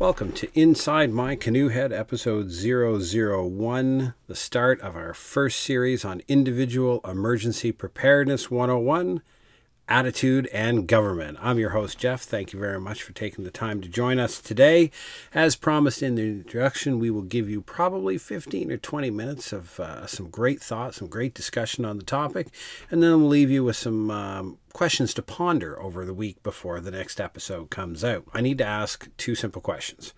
Welcome to Inside My Canoe Head, episode 001, the start of our first series on Individual Emergency Preparedness 101 attitude, and government. I'm your host, Jeff. Thank you very much for taking the time to join us today. As promised in the introduction, we will give you probably 15 or 20 minutes of uh, some great thoughts, some great discussion on the topic, and then we'll leave you with some um, questions to ponder over the week before the next episode comes out. I need to ask two simple questions.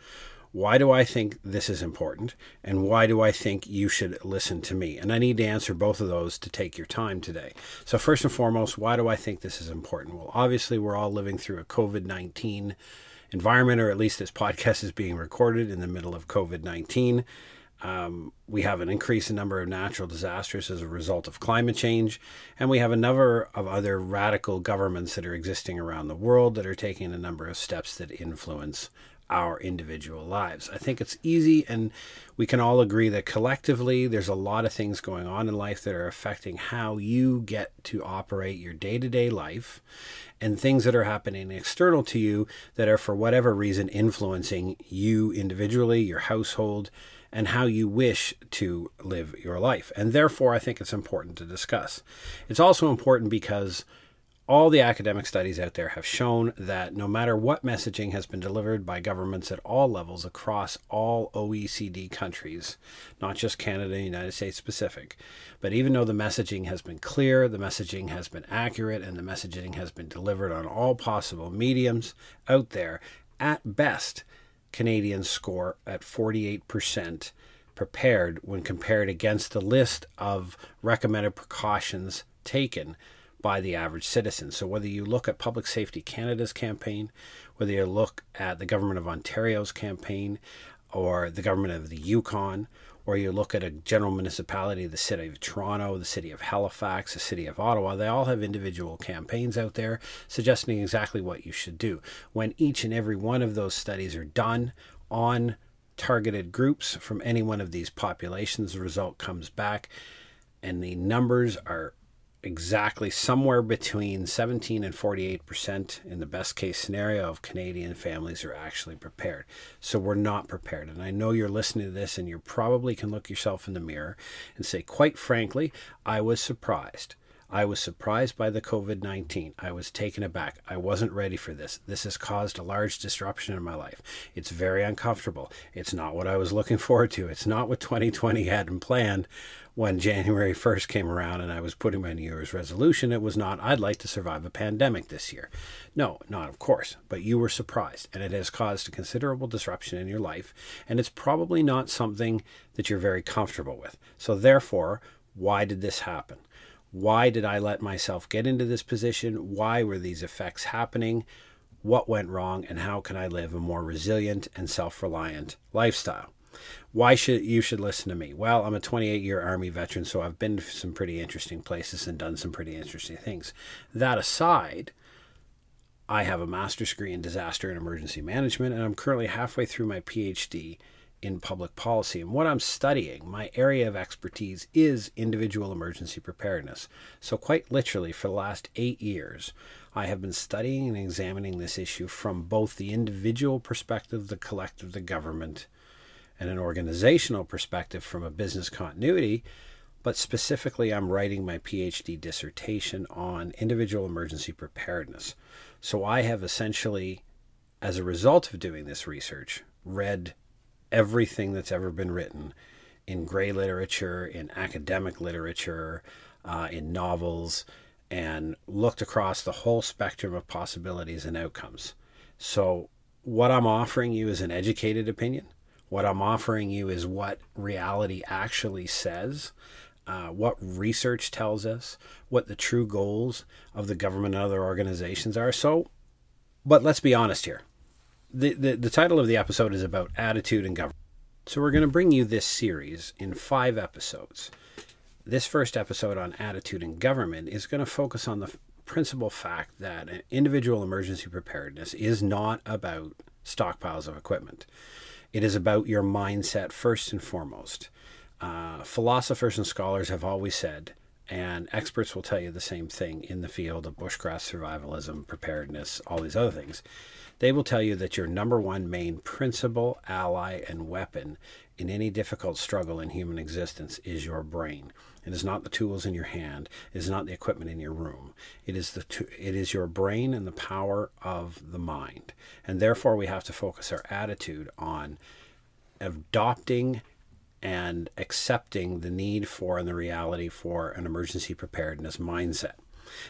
Why do I think this is important? And why do I think you should listen to me? And I need to answer both of those to take your time today. So, first and foremost, why do I think this is important? Well, obviously, we're all living through a COVID 19 environment, or at least this podcast is being recorded in the middle of COVID 19. Um, we have an increase in number of natural disasters as a result of climate change, and we have a number of other radical governments that are existing around the world that are taking a number of steps that influence our individual lives. I think it's easy, and we can all agree that collectively there's a lot of things going on in life that are affecting how you get to operate your day to day life and things that are happening external to you that are, for whatever reason, influencing you individually, your household, and how you wish to live your life. And therefore, I think it's important to discuss. It's also important because all the academic studies out there have shown that no matter what messaging has been delivered by governments at all levels across all OECD countries, not just Canada and United States specific, but even though the messaging has been clear, the messaging has been accurate, and the messaging has been delivered on all possible mediums out there, at best, Canadians score at 48% prepared when compared against the list of recommended precautions taken by the average citizen. So, whether you look at Public Safety Canada's campaign, whether you look at the Government of Ontario's campaign, or the Government of the Yukon, or you look at a general municipality, the City of Toronto, the City of Halifax, the City of Ottawa, they all have individual campaigns out there suggesting exactly what you should do. When each and every one of those studies are done on targeted groups from any one of these populations, the result comes back and the numbers are exactly somewhere between 17 and 48 percent in the best case scenario of Canadian families are actually prepared. So we're not prepared. And I know you're listening to this and you probably can look yourself in the mirror and say, quite frankly, I was surprised. I was surprised by the COVID 19. I was taken aback. I wasn't ready for this. This has caused a large disruption in my life. It's very uncomfortable. It's not what I was looking forward to. It's not what 2020 had in planned when January 1st came around and I was putting my New Year's resolution. It was not, I'd like to survive a pandemic this year. No, not of course, but you were surprised and it has caused a considerable disruption in your life. And it's probably not something that you're very comfortable with. So, therefore, why did this happen? Why did I let myself get into this position? Why were these effects happening? What went wrong? And how can I live a more resilient and self reliant lifestyle? Why should you should listen to me? Well, I'm a 28 year Army veteran, so I've been to some pretty interesting places and done some pretty interesting things. That aside, I have a master's degree in disaster and emergency management, and I'm currently halfway through my PhD in public policy. And what I'm studying, my area of expertise is individual emergency preparedness. So, quite literally, for the last eight years, I have been studying and examining this issue from both the individual perspective, the collective, the government, and an organizational perspective from a business continuity. But specifically, I'm writing my PhD dissertation on individual emergency preparedness. So, I have essentially, as a result of doing this research, read everything that's ever been written in gray literature, in academic literature, uh, in novels, and looked across the whole spectrum of possibilities and outcomes. So, what I'm offering you is an educated opinion. What I'm offering you is what reality actually says, uh, what research tells us, what the true goals of the government and other organizations are. So, but let's be honest here the, the, title of the episode is about attitude and government. So we're going to bring you this series in five episodes. This first episode on attitude and government is going to focus on the principal fact that individual emergency preparedness is not about stockpiles of equipment. It is about your mindset first and foremost. Uh, philosophers and scholars have always said, and experts will tell you the same thing in the field of bushcraft survivalism, preparedness, all these other things They will tell you that your number one main principle, ally, and weapon in any difficult struggle in human existence is your brain. It is not the tools in your hand. It is not the equipment in your room. It is the it is your brain and the power of the mind. And therefore we have to focus our attitude on adopting and accepting the need for and the reality for an emergency preparedness mindset.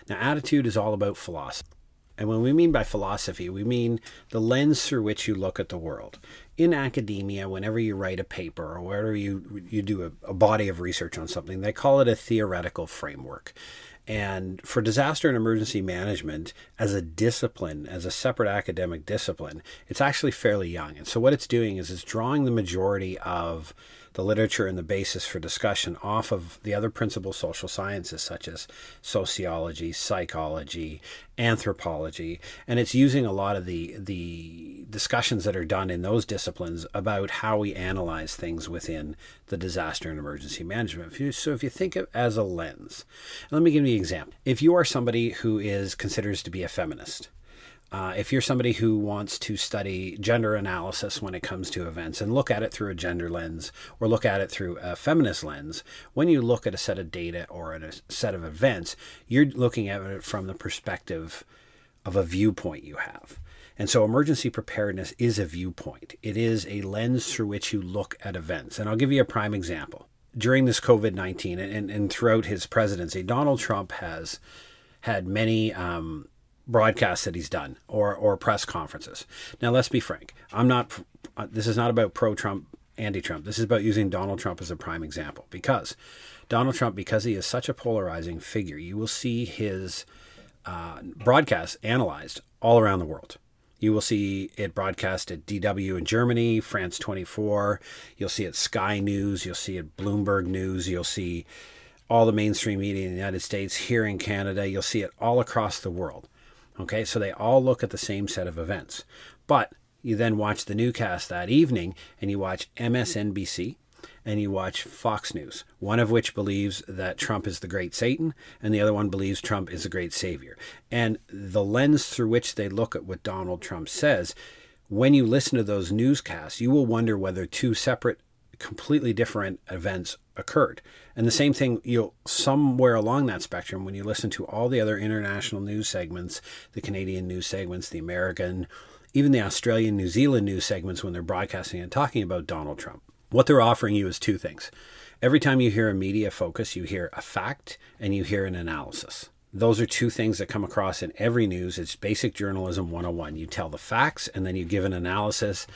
Now attitude is all about philosophy. And when we mean by philosophy, we mean the lens through which you look at the world. In academia, whenever you write a paper or whenever you, you do a, a body of research on something, they call it a theoretical framework. And for disaster and emergency management as a discipline, as a separate academic discipline, it's actually fairly young. And so what it's doing is it's drawing the majority of the literature and the basis for discussion off of the other principal social sciences such as sociology, psychology, anthropology, and it's using a lot of the the discussions that are done in those disciplines about how we analyze things within the disaster and emergency management. So if you think of as a lens, let me give you an example. If you are somebody who is considers to be a feminist, uh, if you're somebody who wants to study gender analysis when it comes to events and look at it through a gender lens or look at it through a feminist lens, when you look at a set of data or a set of events, you're looking at it from the perspective of a viewpoint you have. And so emergency preparedness is a viewpoint. It is a lens through which you look at events. And I'll give you a prime example. During this COVID 19 and, and throughout his presidency, Donald Trump has had many um, broadcasts that he's done or or press conferences. Now let's be frank. I'm not uh, this is not about pro Trump anti Trump. This is about using Donald Trump as a prime example because Donald Trump because he is such a polarizing figure, you will see his uh, broadcasts analyzed all around the world. You will see it broadcast at DW in Germany, France 24. You'll see it Sky News. You'll see it Bloomberg News. You'll see all the mainstream media in the United States, here in Canada. You'll see it all across the world. Okay, so they all look at the same set of events. But you then watch the newscast that evening and you watch MSNBC and you watch Fox News, one of which believes that Trump is the great Satan and the other one believes Trump is the great savior. And the lens through which they look at what Donald Trump says, when you listen to those newscasts, you will wonder whether two separate completely different events occurred. And the same thing, you'll somewhere along that spectrum, when you listen to all the other international news segments, the Canadian news segments, the American, even the Australian, New Zealand news segments, when they're broadcasting and talking about Donald Trump, what they're offering you is two things. Every time you hear a media focus, you hear a fact and you hear an analysis those are two things that come across in every news. It's basic journalism 101. You tell the facts and then you give an analysis.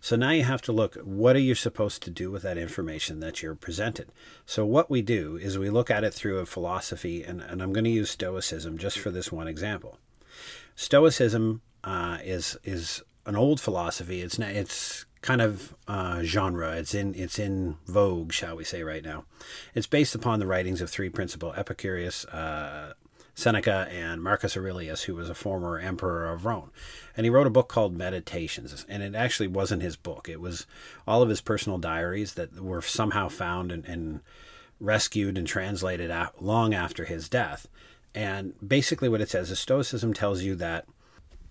So now you have to look what are you supposed to do with that information that you're presented? So what we do is we look at it through a philosophy, and, and I'm going to use Stoicism just for this one example. Stoicism uh, is is an old philosophy. It's it's kind of uh, genre. It's in it's in vogue, shall we say, right now. It's based upon the writings of three principal Epicurus, uh, Seneca and Marcus Aurelius, who was a former emperor of Rome. And he wrote a book called Meditations. And it actually wasn't his book, it was all of his personal diaries that were somehow found and, and rescued and translated long after his death. And basically, what it says is Stoicism tells you that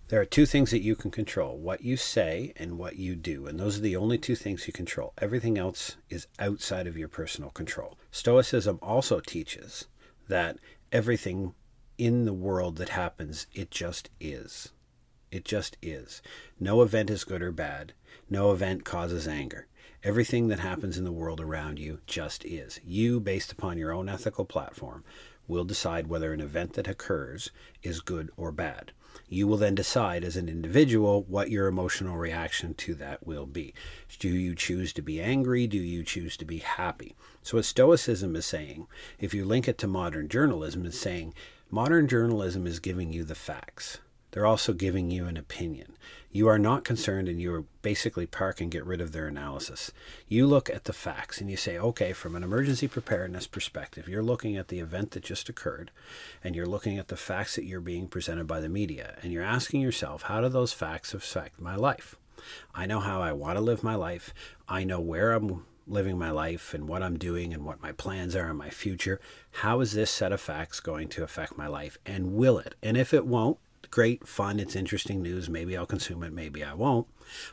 there are two things that you can control what you say and what you do. And those are the only two things you control. Everything else is outside of your personal control. Stoicism also teaches that everything in the world that happens. It just is. It just is. No event is good or bad. No event causes anger. Everything that happens in the world around you just is. You, based upon your own ethical platform, will decide whether an event that occurs is good or bad. You will then decide as an individual what your emotional reaction to that will be. Do you choose to be angry? Do you choose to be happy? So, what Stoicism is saying, if you link it to modern journalism, is saying Modern journalism is giving you the facts. They're also giving you an opinion. You are not concerned and you are basically park and get rid of their analysis. You look at the facts and you say, okay, from an emergency preparedness perspective, you're looking at the event that just occurred and you're looking at the facts that you're being presented by the media and you're asking yourself, how do those facts affect my life? I know how I want to live my life. I know where I'm living my life and what I'm doing and what my plans are in my future. How is this set of facts going to affect my life? And will it? And if it won't, great, fun, it's interesting news. Maybe I'll consume it, maybe I won't.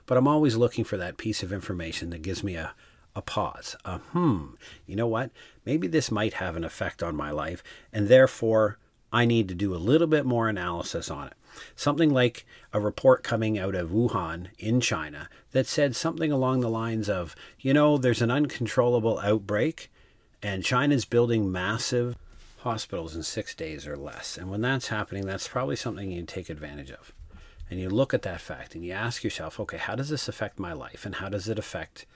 But I'm always looking for that piece of information that gives me a, a pause. A hmm, you know what? Maybe this might have an effect on my life, and therefore I need to do a little bit more analysis on it. Something like a report coming out of Wuhan in China that said something along the lines of, you know, there's an uncontrollable outbreak, and China's building massive hospitals in six days or less. And when that's happening, that's probably something you take advantage of. And you look at that fact and you ask yourself, okay, how does this affect my life? And how does it affect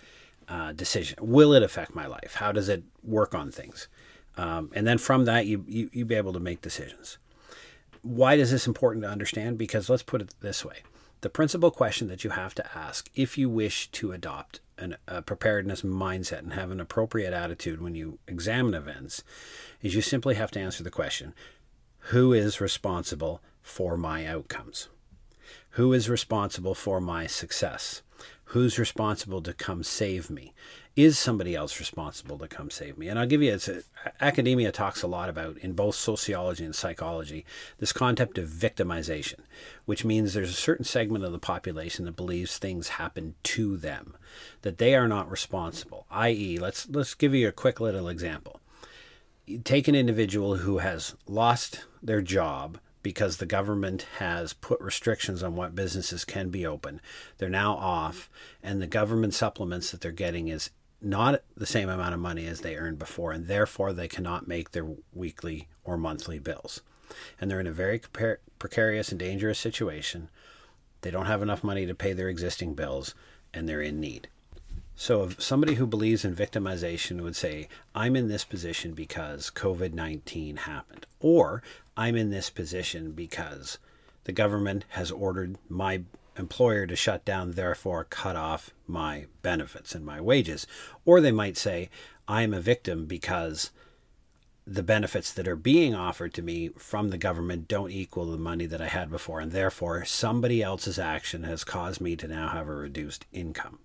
uh, decision? Will it affect my life? How does it work on things? Um, and then from that, you, you, you be able to make decisions. Why is this important to understand? Because let's put it this way. The principal question that you have to ask if you wish to adopt an, a preparedness mindset and have an appropriate attitude when you examine events is you simply have to answer the question who is responsible for my outcomes? Who is responsible for my success? Who's responsible to come save me? Is somebody else responsible to come save me? And I'll give you, it's a, academia talks a lot about in both sociology and psychology this concept of victimization, which means there's a certain segment of the population that believes things happen to them, that they are not responsible. I.e., let's let's give you a quick little example. take an individual who has lost their job because the government has put restrictions on what businesses can be open. They're now off, and the government supplements that they're getting is not the same amount of money as they earned before, and therefore they cannot make their weekly or monthly bills. And they're in a very precarious and dangerous situation. They don't have enough money to pay their existing bills, and they're in need. So, if somebody who believes in victimization would say, I'm in this position because COVID 19 happened, or I'm in this position because the government has ordered my employer to shut down, therefore cut off my benefits and my wages. Or they might say, I'm a victim because the benefits that are being offered to me from the government don't equal the money that I had before, and therefore somebody else's action has caused me to now have a reduced income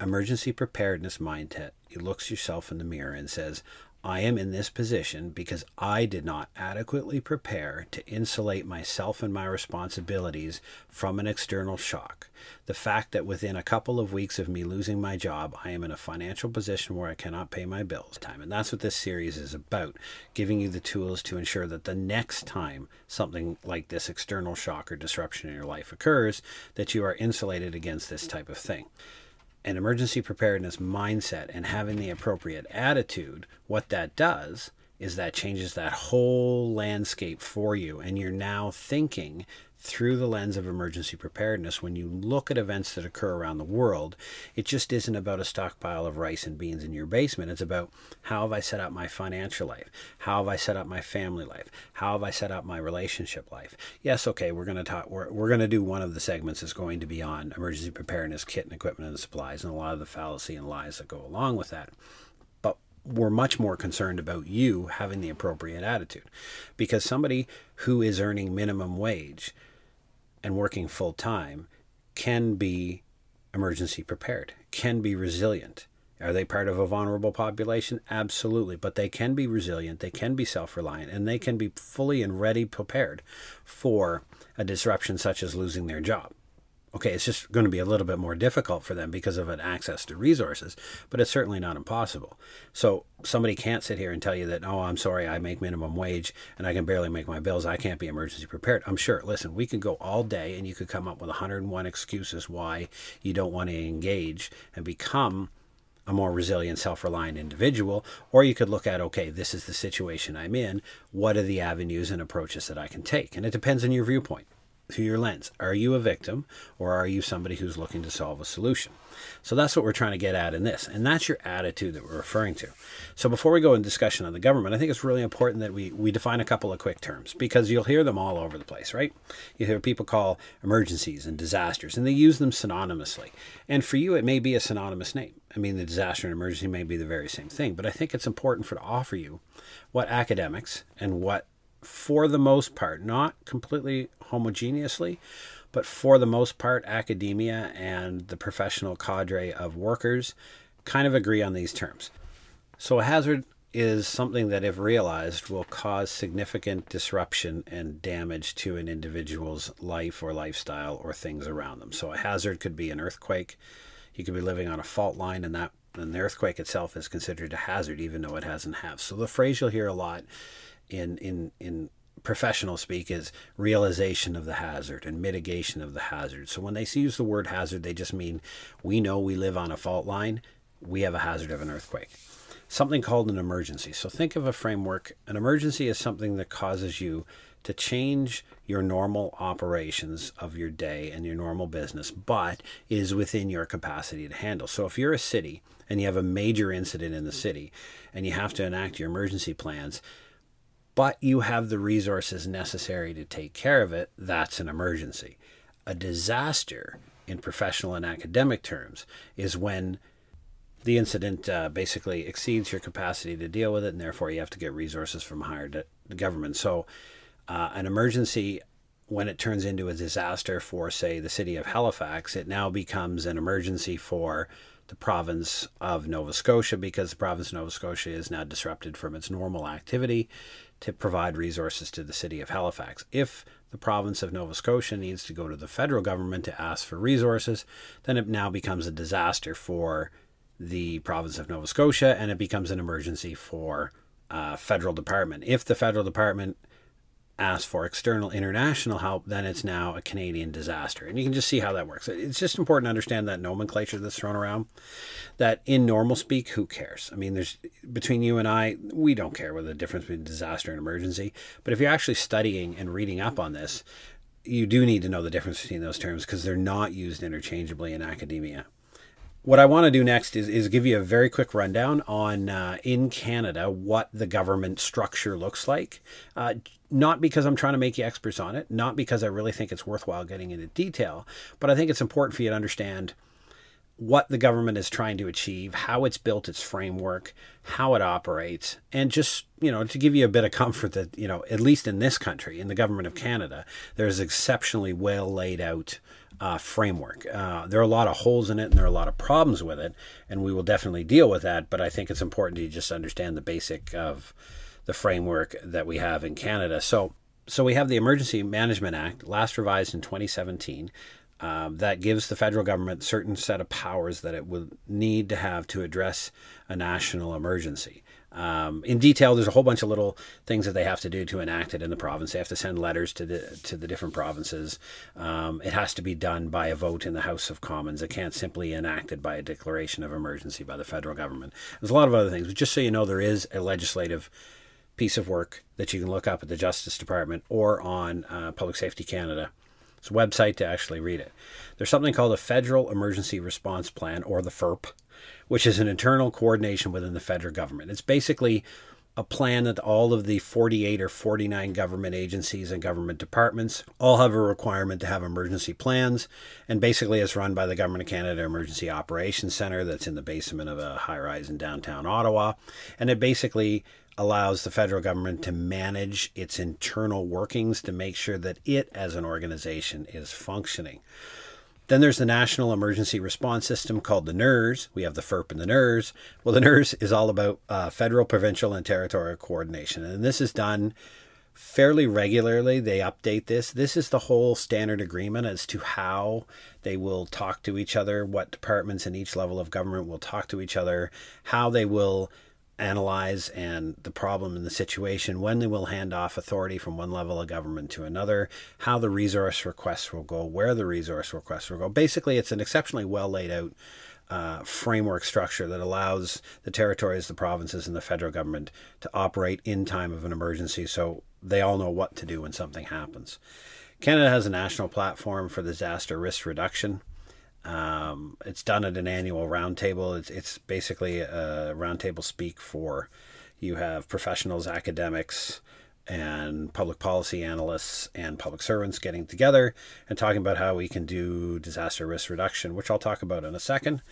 emergency preparedness mindset, looks yourself in the mirror and says, I am in this position because I did not adequately prepare to insulate myself and my responsibilities from an external shock. The fact that within a couple of weeks of me losing my job, I am in a financial position where I cannot pay my bills time. And that's what this series is about, giving you the tools to ensure that the next time something like this external shock or disruption in your life occurs, that you are insulated against this type of thing an emergency preparedness mindset and having the appropriate attitude, what that does is that changes that whole landscape for you. And you're now thinking through the lens of emergency preparedness, when you look at events that occur around the world, it just isn't about a stockpile of rice and beans in your basement. It's about how have I set up my financial life? How have I set up my family life? How have I set up my relationship life? Yes, okay, we're going to talk, we're, we're going to do one of the segments is going to be on emergency preparedness kit and equipment and supplies and a lot of the fallacy and lies that go along with that we're much more concerned about you having the appropriate attitude because somebody who is earning minimum wage and working full time can be emergency prepared, can be resilient. Are they part of a vulnerable population? Absolutely. But they can be resilient, they can be self reliant, and they can be fully and ready prepared for a disruption such as losing their job. Okay, it's just going to be a little bit more difficult for them because of an access to resources, but it's certainly not impossible. So somebody can't sit here and tell you that, oh, I'm sorry, I make minimum wage and I can barely make my bills. I can't be emergency prepared. I'm sure. Listen, we could go all day and you could come up with 101 excuses why you don't want to engage and become a more resilient, self reliant individual. Or you could look at, okay, this is the situation I'm in. What are the avenues and approaches that I can take? And it depends on your viewpoint through your lens. Are you a victim or are you somebody who's looking to solve a solution? So that's what we're trying to get at in this. And that's your attitude that we're referring to. So before we go in discussion on the government, I think it's really important that we, we define a couple of quick terms because you'll hear them all over the place, right? You hear people call emergencies and disasters and they use them synonymously. And for you, it may be a synonymous name. I mean, the disaster and emergency may be the very same thing, but I think it's important for to offer you what academics and what for the most part, not completely homogeneously, but for the most part, academia and the professional cadre of workers kind of agree on these terms. So, a hazard is something that, if realized, will cause significant disruption and damage to an individual's life or lifestyle or things around them. So, a hazard could be an earthquake. You could be living on a fault line, and that and the earthquake itself is considered a hazard, even though it hasn't have. So, the phrase you'll hear a lot in in in professional speak is realization of the hazard and mitigation of the hazard. So, when they use the word hazard, they just mean we know we live on a fault line. We have a hazard of an earthquake something called an emergency. So think of a framework. An emergency is something that causes you to change your normal operations of your day and your normal business, but is within your capacity to handle. So if you're a city and you have a major incident in the city and you have to enact your emergency plans, but you have the resources necessary to take care of it, that's an emergency. A disaster, in professional and academic terms, is when the incident uh, basically exceeds your capacity to deal with it, and therefore you have to get resources from higher de- government. So, uh, an emergency, when it turns into a disaster for, say, the city of Halifax, it now becomes an emergency for the province of Nova Scotia because the province of Nova Scotia is now disrupted from its normal activity to provide resources to the city of Halifax. If the province of Nova Scotia needs to go to the federal government to ask for resources, then it now becomes a disaster for the province of Nova Scotia, and it becomes an emergency for uh, federal department. If the federal department asks for external international help, then it's now a Canadian disaster. And you can just see how that works. It's just important to understand that nomenclature that's thrown around. That in normal speak, who cares? I mean, there's between you and I, we don't care what the difference between disaster and emergency. But if you're actually studying and reading up on this, you do need to know the difference between those terms because they're not used interchangeably in academia what I want to do next is, is give you a very quick rundown on uh, in Canada what the government structure looks like. Uh, not because I'm trying to make you experts on it, not because I really think it's worthwhile getting into detail, but I think it's important for you to understand what the government is trying to achieve, how it's built its framework, how it operates, and just, you know, to give you a bit of comfort that, you know, at least in this country, in the government of Canada, there's exceptionally well laid out uh, framework. Uh, there are a lot of holes in it and there are a lot of problems with it, and we will definitely deal with that. But I think it's important to just understand the basic of the framework that we have in Canada. So, so we have the Emergency Management Act, last revised in 2017. Um, that gives the federal government certain set of powers that it would need to have to address a national emergency. Um, in detail, there's a whole bunch of little things that they have to do to enact it in the province. They have to send letters to the to the different provinces. Um, it has to be done by a vote in the House of Commons. It can't simply enacted by a declaration of emergency by the federal government. There's a lot of other things, but just so you know, there is a legislative piece of work that you can look up at the Justice Department or on uh, Public Safety Canada. It's a website to actually read it. There's something called a Federal Emergency Response Plan, or the FERP which is an internal coordination within the federal government. It's basically a plan that all of the 48 or 49 government agencies and government departments all have a requirement to have emergency plans. And basically, it's run by the Government of Canada Emergency Operations Center that's in the basement of a high rise in downtown Ottawa. And it basically allows the federal government to manage its internal workings to make sure that it, as an organization, is functioning. Then there's the National Emergency Response System called the NERS. We have the FERP and the NERS. Well, the NERS is all about uh, federal, provincial, and territorial coordination. And this is done fairly regularly. They update this. This is the whole standard agreement as to how they will talk to each other, what departments in each level of government will talk to each other, how they will analyze and the problem in the situation, when they will hand off authority from one level of government to another, how the resource requests will go, where the resource requests will go. Basically, it's an exceptionally well laid out uh, framework structure that allows the territories, the provinces, and the federal government to operate in time of an emergency so they all know what to do when something happens. Canada has a national platform for disaster risk reduction. Um, it's done at an annual roundtable. It's it's basically a roundtable speak for you have professionals, academics, and public policy analysts and public servants getting together and talking about how we can do disaster risk reduction, which I'll talk about in a second.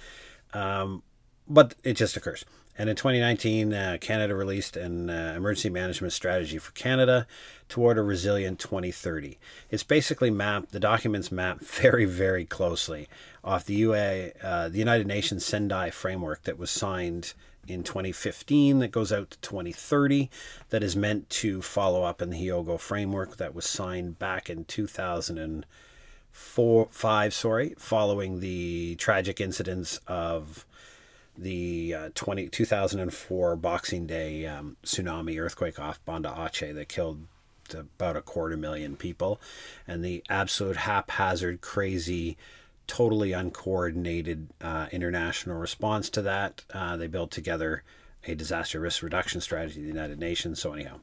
Um, but it just occurs. And in 2019, uh, Canada released an uh, emergency management strategy for Canada toward a resilient 2030. It's basically mapped, the documents map very, very closely off the UA, uh, the United Nations Sendai framework that was signed in 2015 that goes out to 2030 that is meant to follow up in the Hyogo framework that was signed back in 2004 5 sorry following the tragic incidents of the uh, 20, 2004 Boxing Day um, tsunami earthquake off Banda Aceh that killed about a quarter million people, and the absolute haphazard, crazy, totally uncoordinated uh, international response to that. Uh, they built together a disaster risk reduction strategy, in the United Nations. So, anyhow,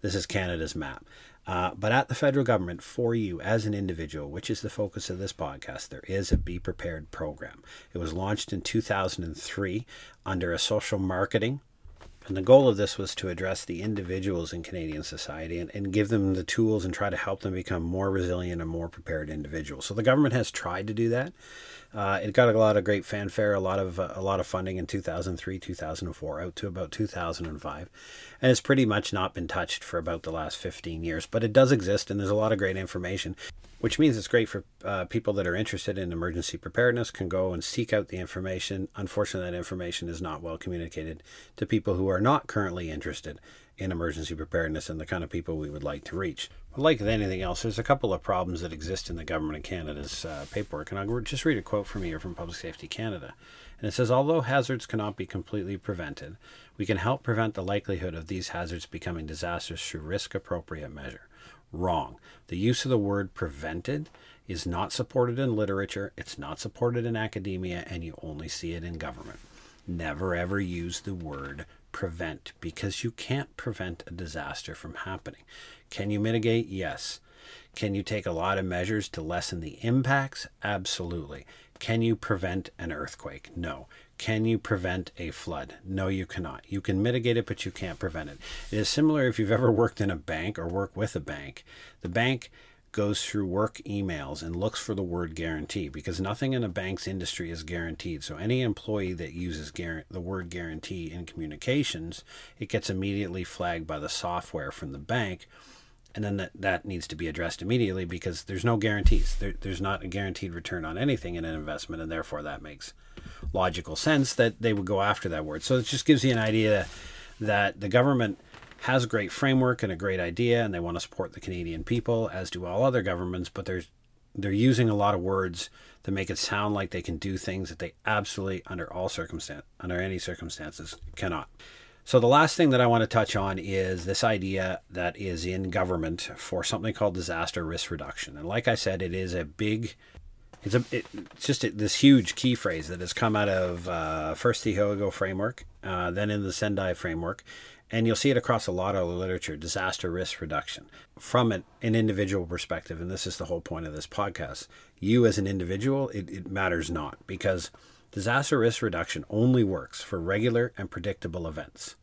this is Canada's map. Uh, but at the federal government, for you as an individual, which is the focus of this podcast, there is a Be Prepared program. It was launched in 2003 under a social marketing and the goal of this was to address the individuals in Canadian society and, and give them the tools and try to help them become more resilient and more prepared individuals. So the government has tried to do that. Uh, it got a lot of great fanfare, a lot of uh, a lot of funding in 2003, 2004, out to about 2005, and it's pretty much not been touched for about the last 15 years. But it does exist, and there's a lot of great information which means it's great for uh, people that are interested in emergency preparedness can go and seek out the information. Unfortunately, that information is not well communicated to people who are not currently interested in emergency preparedness and the kind of people we would like to reach. But like with anything else, there's a couple of problems that exist in the government of Canada's uh, paperwork, and I'll just read a quote from here from Public Safety Canada. And it says, although hazards cannot be completely prevented, we can help prevent the likelihood of these hazards becoming disasters through risk appropriate measure wrong. The use of the word prevented is not supported in literature, it's not supported in academia, and you only see it in government. Never ever use the word prevent because you can't prevent a disaster from happening. Can you mitigate? Yes. Can you take a lot of measures to lessen the impacts? Absolutely. Can you prevent an earthquake? No. Can you prevent a flood? No, you cannot. You can mitigate it, but you can't prevent it. It is similar if you've ever worked in a bank or work with a bank. The bank goes through work emails and looks for the word guarantee because nothing in a bank's industry is guaranteed. So any employee that uses the word guarantee in communications, it gets immediately flagged by the software from the bank and then that, that needs to be addressed immediately because there's no guarantees. There, there's not a guaranteed return on anything in an investment, and therefore that makes logical sense that they would go after that word. So it just gives you an idea that the government has a great framework and a great idea, and they want to support the Canadian people, as do all other governments, but they're they're using a lot of words to make it sound like they can do things that they absolutely, under all circumstance, under any circumstances, cannot. So, the last thing that I want to touch on is this idea that is in government for something called disaster risk reduction. And like I said, it is a big, it's a, it, it's just a, this huge key phrase that has come out of uh, first the Hyogo framework, uh, then in the Sendai framework, and you'll see it across a lot of the literature disaster risk reduction. From an, an, individual perspective and this is the whole point of this podcast you as an individual it, it matters not because Disaster risk reduction only works for regular and predictable events,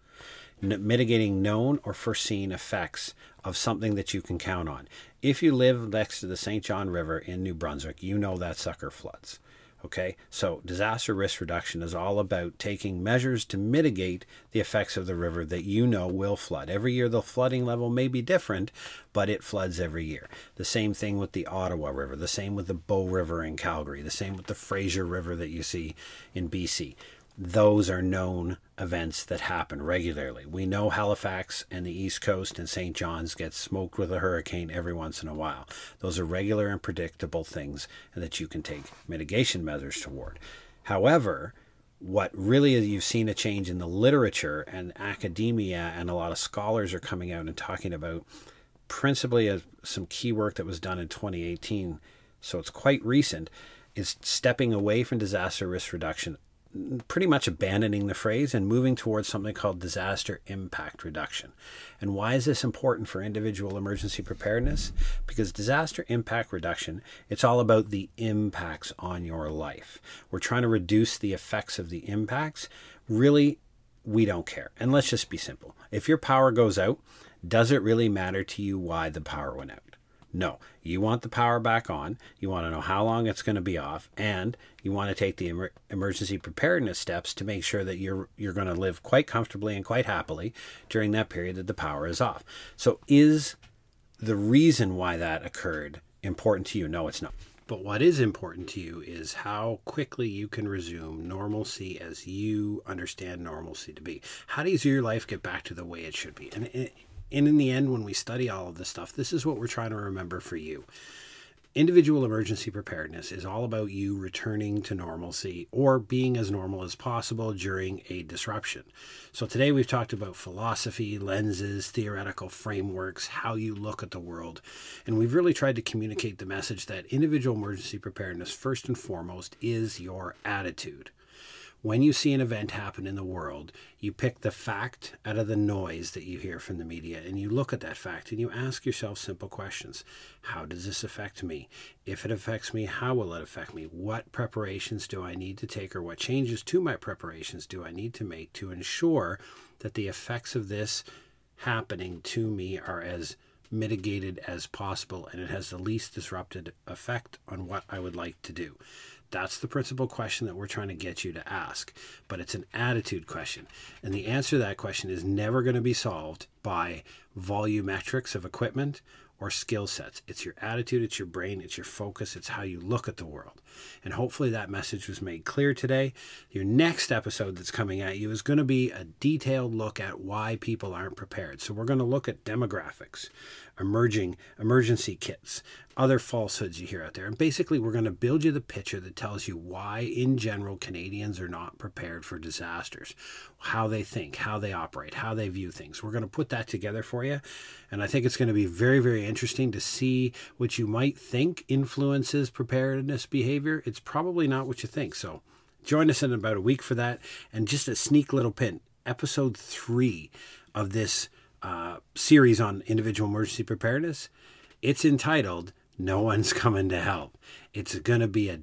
mitigating known or foreseen effects of something that you can count on. If you live next to the St. John River in New Brunswick, you know that sucker floods. Okay, so disaster risk reduction is all about taking measures to mitigate the effects of the river that you know will flood. Every year, the flooding level may be different, but it floods every year. The same thing with the Ottawa River, the same with the Bow River in Calgary, the same with the Fraser River that you see in BC those are known events that happen regularly. We know Halifax and the East Coast and St. John's get smoked with a hurricane every once in a while. Those are regular and predictable things that you can take mitigation measures toward. However, what really is you've seen a change in the literature and academia, and a lot of scholars are coming out and talking about principally a, some key work that was done in 2018. So it's quite recent. Is stepping away from disaster risk reduction pretty much abandoning the phrase and moving towards something called disaster impact reduction. And why is this important for individual emergency preparedness? Because disaster impact reduction, it's all about the impacts on your life. We're trying to reduce the effects of the impacts. Really, we don't care. And let's just be simple. If your power goes out, does it really matter to you why the power went out? No, you want the power back on. You want to know how long it's going to be off, and you want to take the emer- emergency preparedness steps to make sure that you're you're going to live quite comfortably and quite happily during that period that the power is off. So, is the reason why that occurred important to you? No, it's not. But what is important to you is how quickly you can resume normalcy as you understand normalcy to be. How does your life get back to the way it should be? And, and in the end, when we study all of this stuff, this is what we're trying to remember for you. Individual emergency preparedness is all about you returning to normalcy or being as normal as possible during a disruption. So, today we've talked about philosophy, lenses, theoretical frameworks, how you look at the world, and we've really tried to communicate the message that individual emergency preparedness, first and foremost, is your attitude when you see an event happen in the world, you pick the fact out of the noise that you hear from the media and you look at that fact and you ask yourself simple questions. How does this affect me? If it affects me, how will it affect me? What preparations do I need to take or what changes to my preparations do I need to make to ensure that the effects of this happening to me are as mitigated as possible and it has the least disrupted effect on what I would like to do. That's the principal question that we're trying to get you to ask. But it's an attitude question. And the answer to that question is never going to be solved by volumetrics of equipment or skill sets. It's your attitude, it's your brain, it's your focus, it's how you look at the world. And hopefully that message was made clear today. Your next episode that's coming at you is going to be a detailed look at why people aren't prepared. So we're going to look at demographics emerging emergency kits, other falsehoods you hear out there. And basically, we're going to build you the picture that tells you why, in general, Canadians are not prepared for disasters, how they think, how they operate, how they view things. We're going to put that together for you. And I think it's going to be very, very interesting to see what you might think influences preparedness behavior. It's probably not what you think. So, join us in about a week for that. And just a sneak little pin episode three of this uh, series on individual emergency preparedness. It's entitled No One's Coming to Help. It's going to be a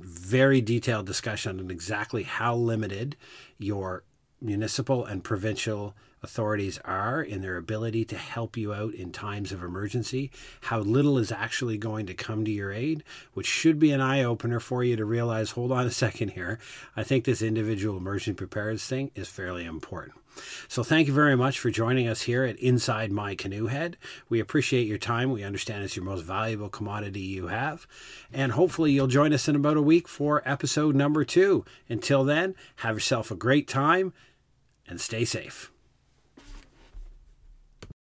very detailed discussion on exactly how limited your municipal and provincial authorities are in their ability to help you out in times of emergency, how little is actually going to come to your aid, which should be an eye opener for you to realize hold on a second here. I think this individual emergency preparedness thing is fairly important. So, thank you very much for joining us here at Inside My Canoe Head. We appreciate your time. We understand it's your most valuable commodity you have. And hopefully, you'll join us in about a week for episode number two. Until then, have yourself a great time and stay safe.